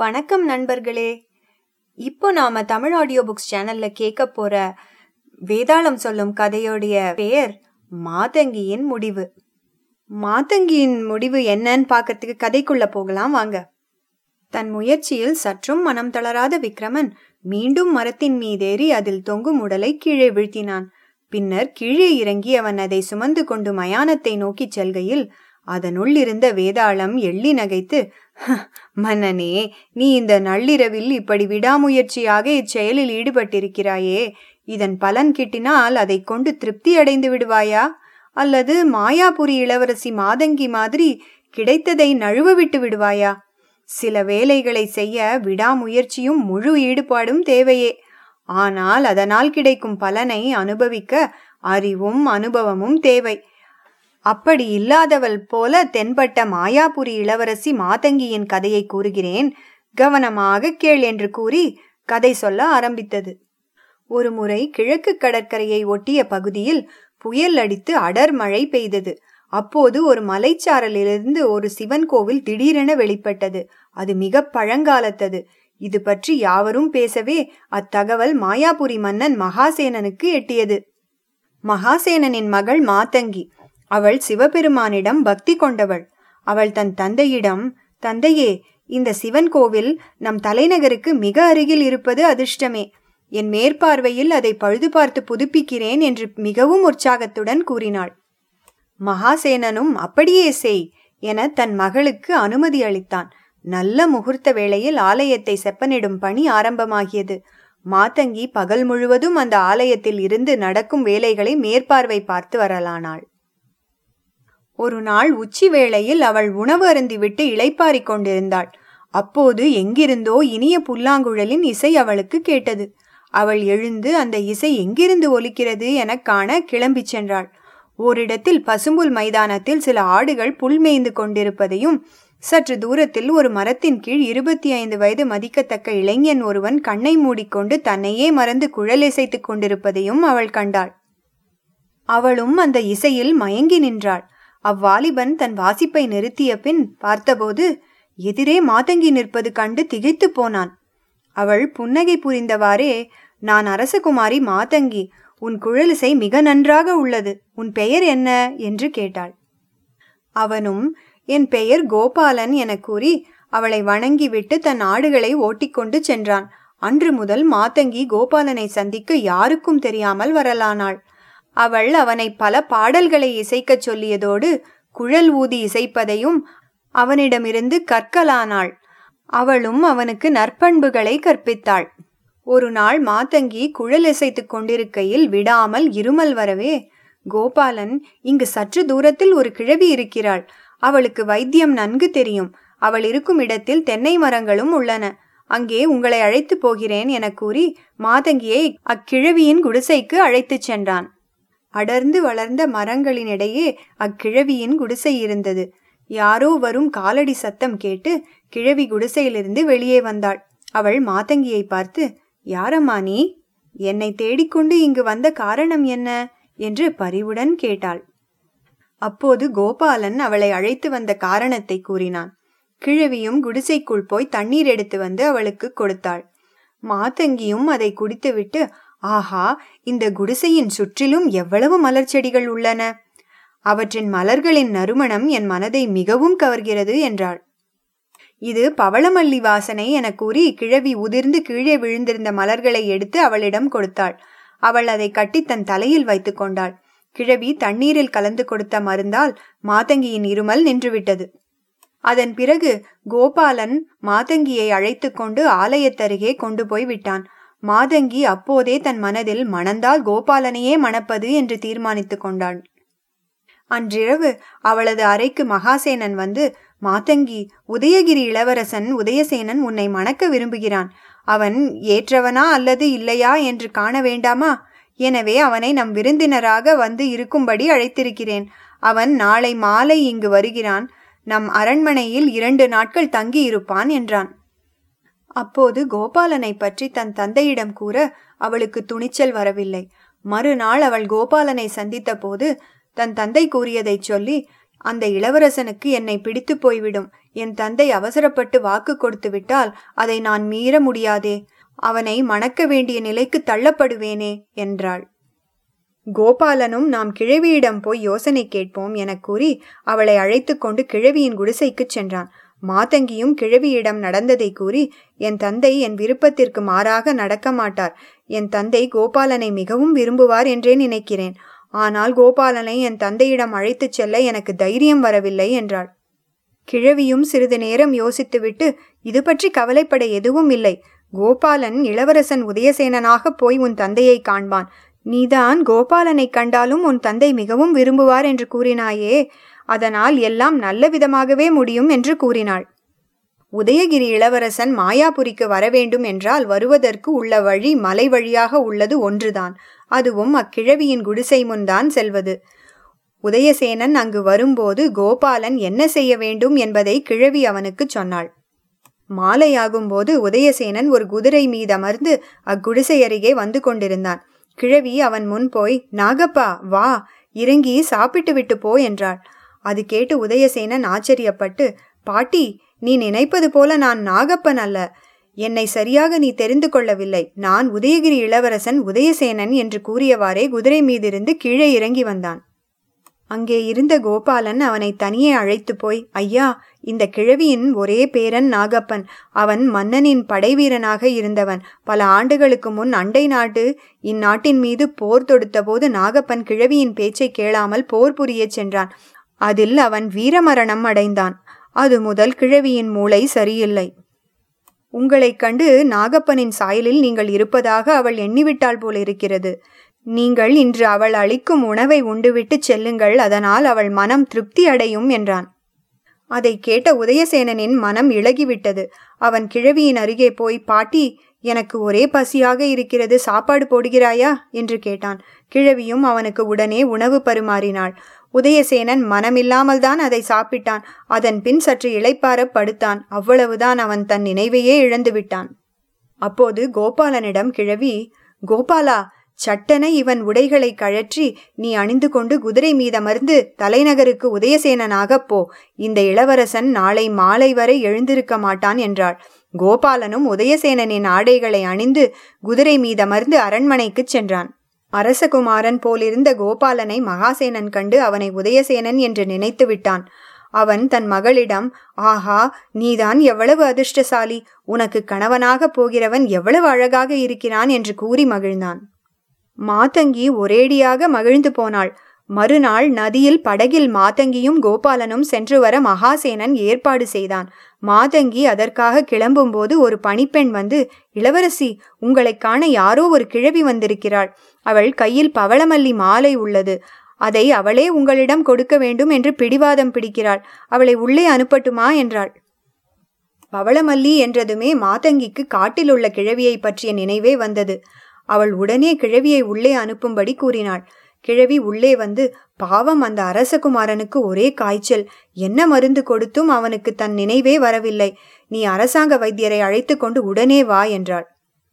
வணக்கம் நண்பர்களே. இப்போ நாம தமிழ் ஆடியோ புக்ஸ் சேனல்ல கேட்க போற வேதாளம் சொல்லும் கதையோடைய பெயர் மாதங்கியின் முடிவு. மாதங்கியின் முடிவு என்னன்னு பார்க்கறதுக்கு கதைக்குள்ள போகலாம் வாங்க. தன் முயற்சியில் சற்றும் மனம் தளராத விக்ரமன் மீண்டும் மரத்தின் மீதேறி அதில் தொங்கும் உடலை கீழே வீழ்த்தினான். பின்னர் கீழே இறங்கி அவன் அதை சுமந்து கொண்டு மயானத்தை நோக்கிச் செல்கையில் அதனுள் இருந்த வேதாளம் எள்ளி நகைத்து மன்னனே நீ இந்த நள்ளிரவில் இப்படி விடாமுயற்சியாக இச்செயலில் ஈடுபட்டிருக்கிறாயே இதன் பலன் கிட்டினால் அதை கொண்டு திருப்தி அடைந்து விடுவாயா? அல்லது மாயாபுரி இளவரசி மாதங்கி மாதிரி கிடைத்ததை நழுவ விட்டு விடுவாயா? சில வேலைகளை செய்ய விடாமுயற்சியும் முழு ஈடுபாடும் தேவையே. ஆனால் அதனால் கிடைக்கும் பலனை அனுபவிக்க அறிவும் அனுபவமும் தேவை. அப்படி இல்லாதவள் போல தென்பட்ட மாயாபுரி இளவரசி மாதங்கியின் கதையை கூறுகிறேன். கவனமாக கேள் என்று கூறி கதை சொல்ல ஆரம்பித்தது. ஒரு முறை கிழக்கு கடற்கரையை ஒட்டிய பகுதியில் புயல் அடித்து அடர் மழை பெய்தது. அப்போது ஒரு மலைச்சாரலிலிருந்து ஒரு சிவன் கோவில் திடீரென வெளிப்பட்டது. அது மிக பழங்காலத்தது. இது பற்றி யாவரும் பேசவே அத்தகவல் மாயாபுரி மன்னன் மகாசேனனுக்கு எட்டியது. மகாசேனனின் மகள் மாதங்கி. அவள் சிவபெருமானிடம் பக்தி கொண்டவள். அவள் தன் தந்தையிடம் தந்தையே இந்த சிவன் கோவில் நம் தலைநகருக்கு மிக அருகில் இருப்பது அதிர்ஷ்டமே. என் மேற்பார்வையில் அதை பழுது பார்த்து புதுப்பிக்கிறேன் என்று மிகவும் உற்சாகத்துடன் கூறினாள். மகாசேனனும் அப்படியே செய் என தன் மகளுக்கு அனுமதி அளித்தான். நல்ல முகூர்த்த வேளையில் ஆலயத்தை செப்பனிடும் பணி ஆரம்பமாகியது. மாதங்கி பகல் முழுவதும் அந்த ஆலயத்தில் இருந்து நடக்கும் வேலைகளை மேற்பார்வை பார்த்து வரலானாள். ஒரு நாள் உச்சி வேளையில் அவள் உணவு அருந்திவிட்டு இளைப்பாரிக் கொண்டிருந்தாள். அப்போது எங்கிருந்தோ இனிய புல்லாங்குழலின் இசை அவளுக்கு கேட்டது. அவள் எழுந்து அந்த இசை எங்கிருந்து ஒலிக்கிறது எனக் காண கிளம்பிச் சென்றாள். ஓரிடத்தில் பசும்புல் மைதானத்தில் சில ஆடுகள் புல் மேய்ந்து கொண்டிருப்பதையும் சற்று தூரத்தில் ஒரு மரத்தின் கீழ் இருபத்தி ஐந்து வயது மதிக்கத்தக்க இளைஞன் ஒருவன் கண்ணை மூடிக்கொண்டு தன்னையே மறந்து குழலிசைத்துக் கொண்டிருப்பதையும் அவள் கண்டாள். அவளும் அந்த இசையில் மயங்கி நின்றாள். அவ்வாலிபன் தன் வாசிப்பை நிறுத்திய பின் பார்த்தபோது எதிரே மாதங்கி நிற்பது கண்டு திகைத்து போனான். அவள் புன்னகை புரிந்தவாறே நான் அரசகுமாரி மாதங்கி உன் குழலிசை மிக நன்றாக உள்ளது உன் பெயர் என்ன? என்று கேட்டாள். அவனும் என் பெயர் கோபாலன் என கூறி அவளை வணங்கிவிட்டு தன் ஆடுகளை ஓட்டிக்கொண்டு சென்றான். அன்று முதல் மாதங்கி கோபாலனை சந்திக்க யாருக்கும் தெரியாமல் வரலானாள். அவள் அவனை பல பாடல்களை இசைக்கச் சொல்லியதோடு குழல் ஊதி இசைப்பதையும் அவனிடமிருந்து கற்கலானாள். அவளும் அவனுக்கு நற்பண்புகளை கற்பித்தாள். ஒரு நாள் மாதங்கி குழல் இசைத்துக் கொண்டிருக்கையில் விடாமல் இருமல் வரவே கோபாலன் இங்கு சற்று தூரத்தில் ஒரு கிழவி இருக்கிறாள். அவளுக்கு வைத்தியம் நன்கு தெரியும். அவள் இருக்கும் இடத்தில் தென்னை மரங்களும் உள்ளன. அங்கே உங்களை அழைத்து போகிறேன் என கூறி மாதங்கியை அக்கிழவியின் குடிசைக்கு அழைத்துச் சென்றான். அடர்ந்து வளர்ந்த மரங்களின் இடையே அக்கிழவியின் குடிசை இருந்தது. யாரோ வரும் காலடி சத்தம் கேட்டு கிழவி குடிசையிலிருந்து வெளியே வந்தாள். அவள் மாத்தங்கியை பார்த்து யாரம்மா நீ? என்னை தேடிக்கொண்டு இங்கு வந்த காரணம் என்ன? என்று பரிவுடன் கேட்டாள். அப்போது கோபாலன் அவளை அழைத்து வந்த காரணத்தை கூறினான். கிழவியும் குடிசைக்குள் போய் தண்ணீர் எடுத்து வந்து அவளுக்கு கொடுத்தாள். மாத்தங்கியும் அதை குடித்துவிட்டு ஆஹா இந்த குடிசையின் சுற்றிலும் எவ்வளவு மலர் செடிகள் உள்ளன? அவற்றின் மலர்களின் நறுமணம் என் மனதை மிகவும் கவர்கிறது என்றாள். இது பவளமல்லி வாசனை என கூறி கிழவி உதிர்ந்து கீழே விழுந்திருந்த மலர்களை எடுத்து அவளிடம் கொடுத்தாள். அவள் அதை கட்டி தன் தலையில் வைத்து கொண்டாள். கிழவி தண்ணீரில் கலந்து கொடுத்த மருந்தால் மாதங்கியின் இருமல் நின்றுவிட்டது. அதன் பிறகு கோபாலன் மாதங்கியை அழைத்து கொண்டு ஆலயத்தருகே கொண்டு போய் விட்டான். மாதங்கி அப்போதே தன் மனதில் மணந்தால் கோபாலனையே மணப்பது என்று தீர்மானித்து கொண்டாள். அன்றிரவு அவளது அறைக்கு மகாசேனன் வந்து மாதங்கி உதயகிரி இளவரசன் உதயசேனன் உன்னை மணக்க விரும்புகிறான். அவன் ஏற்றவனா அல்லது இல்லையா என்று காண வேண்டாமா? எனவே அவனை நம் விருந்தினராக வந்து இருக்கும்படி அழைத்திருக்கிறேன். அவன் நாளை மாலை இங்கு வருகிறான். நம் அரண்மனையில் இரண்டு நாட்கள் தங்கி இருப்பான் என்றான். அப்போது கோபாலனை பற்றி தன் தந்தையிடம் கூற அவளுக்கு துணிச்சல் வரவில்லை. மறுநாள் அவள் கோபாலனை சந்தித்த போது தன் தந்தை கூறியதைச் சொல்லி அந்த இளவரசனுக்கு என்னை பிடித்து போய்விடும். என் தந்தை அவசரப்பட்டு வாக்கு கொடுத்து விட்டால் அதை நான் மீற முடியாதே. அவனை மணக்க வேண்டிய நிலைக்கு தள்ளப்படுவேனே என்றாள். கோபாலனும் நாம் கிழவியிடம் போய் யோசனை கேட்போம் எனக் கூறி அவளை அழைத்து கொண்டு கிழவியின் குடிசைக்குச் சென்றான். மாதங்கியும் கிழவியிடம் நடந்ததை கூறி என் தந்தை என் விருப்பத்திற்கு மாறாக நடக்க மாட்டார். என் தந்தை கோபாலனை மிகவும் விரும்புவார் என்றே நினைக்கிறேன். ஆனால் கோபாலனை என் தந்தையிடம் அழைத்துச் செல்ல எனக்கு தைரியம் வரவில்லை என்றாள். கிழவியும் சிறிது நேரம் யோசித்துவிட்டு இது பற்றி கவலைப்பட எதுவும் இல்லை. கோபாலன் இளவரசன் உதயசேனனாக போய் உன் தந்தையை காண்பான். நீதான் கோபாலனை கண்டாலும் உன் தந்தை மிகவும் விரும்புவார் என்று கூறினாயே. அதனால் எல்லாம் நல்ல விதமாகவே முடியும் என்று கூறினாள். உதயகிரி இளவரசன் மாயாபுரிக்கு வரவேண்டும் என்றால் வருவதற்கு உள்ள வழி மலை வழியாக உள்ளது ஒன்றுதான். அதுவும் அக்கிழவியின் குடிசை முன்தான் செல்வது. உதயசேனன் அங்கு வரும்போது கோபாலன் என்ன செய்ய வேண்டும் என்பதை கிழவி அவனுக்கு சொன்னாள். மாலையாகும்போது உதயசேனன் ஒரு குதிரை மீதமர்ந்து அக்குடிசை அருகே வந்து கொண்டிருந்தான். கிழவி அவன் முன் போய் நாகப்பா வா இறங்கி சாப்பிட்டு விட்டு போ என்றாள். அது கேட்டு உதயசேனன் ஆச்சரியப்பட்டு பாட்டி நீ நினைப்பது போல நான் நாகப்பன் அல்ல. என்னை சரியாக நீ தெரிந்து கொள்ளவில்லை. நான் உதயகிரி இளவரசன் உதயசேனன் என்று கூறியவாறே குதிரை மீதிருந்து கீழே இறங்கி வந்தான். அங்கே இருந்த கோபாலன் அவனை தனியே அழைத்து போய் ஐயா இந்த கிழவியின் ஒரே பேரன் நாகப்பன். அவன் மன்னனின் படைவீரனாக இருந்தவன். பல ஆண்டுகளுக்கு முன் அண்டை நாட்டு இந்நாட்டின் மீது போர் தொடுத்தபோது நாகப்பன் கிழவியின் பேச்சை கேளாமல் போர் புரியச் சென்றான். அதில் அவன் வீரமரணம் அடைந்தான். அது முதல் கிழவியின் மூளை சரியில்லை. உங்களைக் கண்டு நாகப்பனின் சாயலில் நீங்கள் இருப்பதாக அவள் எண்ணிவிட்டாள் போல் இருக்கிறது நீங்கள் இன்று அவள் அளிக்கும் உணவை உண்டுவிட்டு செல்லுங்கள் அதனால் அவள் மனம் திருப்தி அடையும் என்றான். அதை கேட்ட உதயசேனனின் மனம் இழகிவிட்டது அவன் கிழவியின் அருகே போய் பாட்டி எனக்கு ஒரே பசியாக இருக்கிறது சாப்பாடு போடுகிறாயா? என்று கேட்டான். கிழவியும் அவனுக்கு உடனே உணவு பரிமாறினாள். உதயசேனன் மனமில்லாமல் தான் அதை சாப்பிட்டான். அதன் பின் சற்று இளைப்பார படுத்தான். அவ்வளவுதான் அவன் தன் நினைவையே இழந்து விட்டான். அப்போது கோபாலனிடம் கிழவி கோபாலா சட்டென இவன் உடைகளை கழற்றி நீ அணிந்து கொண்டு குதிரை மீதமர்ந்து தலைநகருக்கு உதயசேனனாகப் போ. இந்த இளவரசன் நாளை மாலை வரை எழுந்திருக்க மாட்டான் என்றாள். கோபாலனும் உதயசேனனின் ஆடைகளை அணிந்து குதிரை மீதமர்ந்து அரண்மனைக்குச் சென்றான். அரசகுமாரன் போலிருந்த கோபாலனை மகாசேனன் கண்டு அவனை உதயசேனன் என்று நினைத்து விட்டான். அவன் தன் மகளிடம் ஆஹா நீதான் எவ்வளவு அதிர்ஷ்டசாலி. உனக்கு கணவனாக போகிறவன் எவ்வளவு அழகாக இருக்கிறான் என்று கூறி மகிழ்ந்தான். மாதங்கி ஒரேடியாக மகிழ்ந்து போனாள். மறுநாள் நதியில் படகில் மாதங்கியும் கோபாலனும் சென்று வர மகாசேனன் ஏற்பாடு செய்தான். மாதங்கி அதற்காக கிளம்பும்போது ஒரு பணிப்பெண் வந்து இளவரசி உங்களை காண யாரோ ஒரு கிழவி வந்திருக்கிறாள். அவள் கையில் பவளமல்லி மாலை உள்ளது. அதை அவளே உங்களிடம் கொடுக்க வேண்டும் என்று பிடிவாதம் பிடிக்கிறாள். அவளை உள்ளே அனுப்பட்டுமா? என்றாள். பவளமல்லி என்றதுமே மாதங்கிக்கு காட்டில் உள்ள கிழவியை பற்றிய நினைவே வந்தது. அவள் உடனே கிழவியை உள்ளே அனுப்பும்படி கூறினாள். கிழவி உள்ளே வந்து பாவம் அந்த அரசகுமாரனுக்கு ஒரே காய்ச்சல். என்ன மருந்து கொடுத்தும் அவனுக்கு தன் நினைவே வரவில்லை. நீ அரசாங்க வைத்தியரை அழைத்து கொண்டு உடனே வா என்றாள்.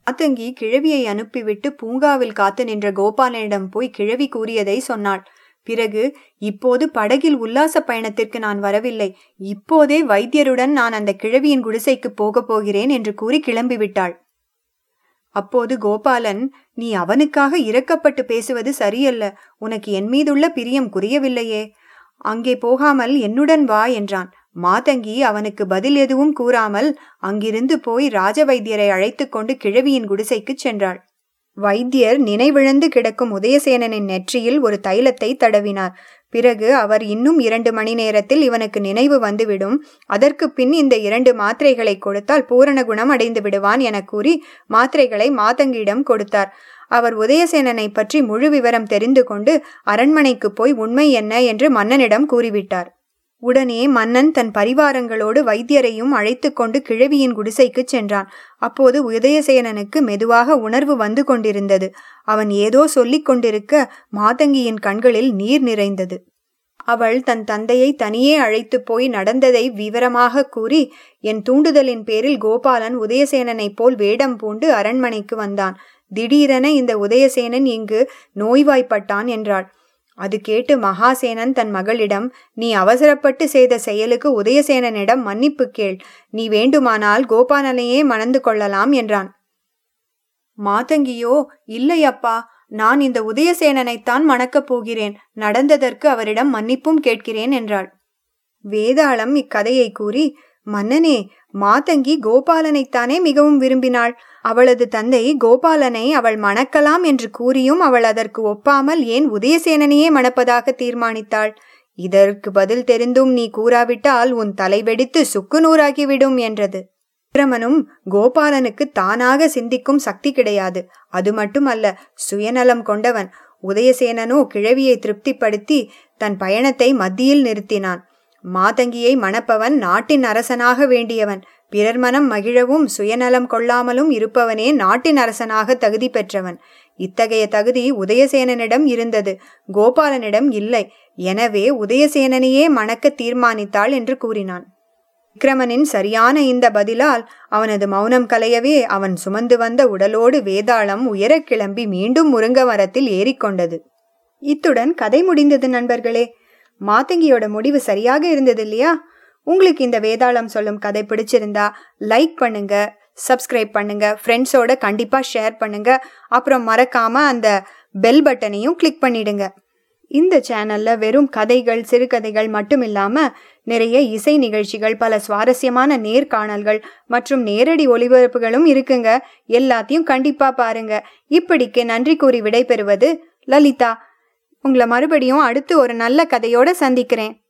ஆத்தங்கி கிழவியை அனுப்பிவிட்டு பூங்காவில் காத்து நின்ற கோபாலனிடம் போய் கிழவி கூறியதை சொன்னாள். பிறகு இப்போது படகில் உல்லாச பயணத்திற்கு நான் வரவில்லை. இப்போதே வைத்தியருடன் நான் அந்த கிழவியின் குடிசைக்கு போகப் போகிறேன் என்று கூறி கிளம்பிவிட்டாள். அப்போது கோபாலன் நீ அவனுக்காக இறக்கப்பட்டு பேசுவது சரியல்ல. உனக்கு என் மீதுள்ள பிரியம் குறையவில்லையே அங்கே போகாமல் என்னுடன் வா என்றான். மாதங்கி அவனுக்கு பதில் எதுவும் கூறாமல் அங்கிருந்து போய் ராஜ வைத்தியரை அழைத்து கொண்டு கிழவியின் குடிசைக்கு சென்றாள். வைத்தியர் நினைவிழந்து கிடக்கும் உதயசேனனின் நெற்றியில் ஒரு தைலத்தை தடவினார். பிறகு அவர் இன்னும் இரண்டு மணி நேரத்தில் இவனுக்கு நினைவு வந்துவிடும். அதற்கு பின் இந்த இரண்டு மாத்திரைகளை கொடுத்தால் பூரண குணம் அடைந்து விடுவான் என கூறி மாத்திரைகளை மாதங்கியிடம் கொடுத்தார். அவர் உதயசேனனை பற்றி முழு விவரம் தெரிந்து கொண்டு அரண்மனைக்கு போய் உண்மை என்ன என்று மன்னனிடம் கூறிவிட்டார். உடனே மன்னன் தன் பரிவாரங்களோடு வைத்தியரையும் அழைத்து கொண்டு கிழவியின் குடிசைக்கு சென்றான். அப்போது உதயசேனனுக்கு மெதுவாக உணர்வு வந்து கொண்டிருந்தது. அவன் ஏதோ சொல்லிக் கொண்டிருக்க மாதங்கியின் கண்களில் நீர் நிறைந்தது. அவள் தன் தந்தையை தனியே அழைத்து போய் நடந்ததை விவரமாக கூறி என் தூண்டுதலின் பேரில் கோபாலன் உதயசேனனைப் போல் வேடம் பூண்டு அரண்மனைக்கு வந்தான். திடீரென இந்த உதயசேனன் இங்கு நோய்வாய்ப்பட்டான் என்றாள். அது கேட்டு மகாசேனன் தன் மகளிடம் நீ அவசரப்பட்டு செய்த செயலுக்கு உதயசேனனிடம் மன்னிப்பு கேள். நீ வேண்டுமானால் கோபாலனையே மணந்து கொள்ளலாம் என்றான். மாதங்கியோ இல்லை அப்பா நான் இந்த உதயசேனனைத்தான் மணக்கப் போகிறேன். நடந்ததற்கு அவரிடம் மன்னிப்பும் கேட்கிறேன் என்றாள். வேதாளம் இக்கதையை கூறி மன்னனே மாதங்கி கோபாலனைத்தானே மிகவும் விரும்பினாள். அவளது தந்தை கோபாலனை அவள் மணக்கலாம் என்று கூறியும் அவள் அதற்கு ஒப்பாமல் ஏன் உதயசேனனையே மணப்பதாக தீர்மானித்தாள்? இதற்கு பதில் தெரிந்தும் நீ கூறாவிட்டால் உன் தலை வெடித்து சுக்கு நூறாகிவிடும் என்றது. விக்ரமனும் கோபாலனுக்கு தானாக சிந்திக்கும் சக்தி கிடையாது. அது மட்டுமல்ல சுயநலம் கொண்டவன். உதயசேனனோ கிழவியை திருப்திப்படுத்தி தன் பயணத்தை மத்தியில் நிறுத்தினான். மாதங்கியை மணப்பவன் நாட்டின் அரசனாக வேண்டியவன். பிறர் மனம் மகிழவும் சுயநலம் கொள்ளாமலும் இருப்பவனே நாட்டின் அரசனாக தகுதி பெற்றவன். இத்தகைய தகுதி உதயசேனனிடம் இருந்தது. கோபாலனிடம் இல்லை. எனவே உதயசேனனையே மணக்க தீர்மானித்தாள் என்று கூறினான். விக்ரமனின் சரியான இந்த பதிலால் அவனது மௌனம் கலையவே அவன் சுமந்து வந்த உடலோடு வேதாளம் உயரக் கிளம்பி மீண்டும் முருங்க மரத்தில் ஏறிக்கொண்டது. இத்துடன் கதை முடிந்தது நண்பர்களே. மாத்தங்கியோட முடிவு சரியாக இருந்தது இல்லையா? உங்களுக்கு இந்த வேதாளம் சொல்லும் கதை பிடிச்சிருந்தா லைக் பண்ணுங்க சப்ஸ்கிரைப் பண்ணுங்க ஃப்ரெண்ட்ஸோட கண்டிப்பாக ஷேர் பண்ணுங்க. அப்புறம் மறக்காம அந்த பெல் பட்டனையும் கிளிக் பண்ணிடுங்க. இந்த சேனல்ல வெறும் கதைகள் சிறுகதைகள் மட்டும் இல்லாம நிறைய இசை நிகழ்ச்சிகள் பல சுவாரஸ்யமான நேர்காணல்கள் மற்றும் நேரடி ஒளிபரப்புகளும் இருக்குங்க. எல்லாத்தையும் கண்டிப்பா பாருங்க. இப்படிக்கு நன்றி கூறி விடைபெறுவது லலிதா. உங்களை மறுபடியும் அடுத்து ஒரு நல்ல கதையோட சந்திக்கிறேன்.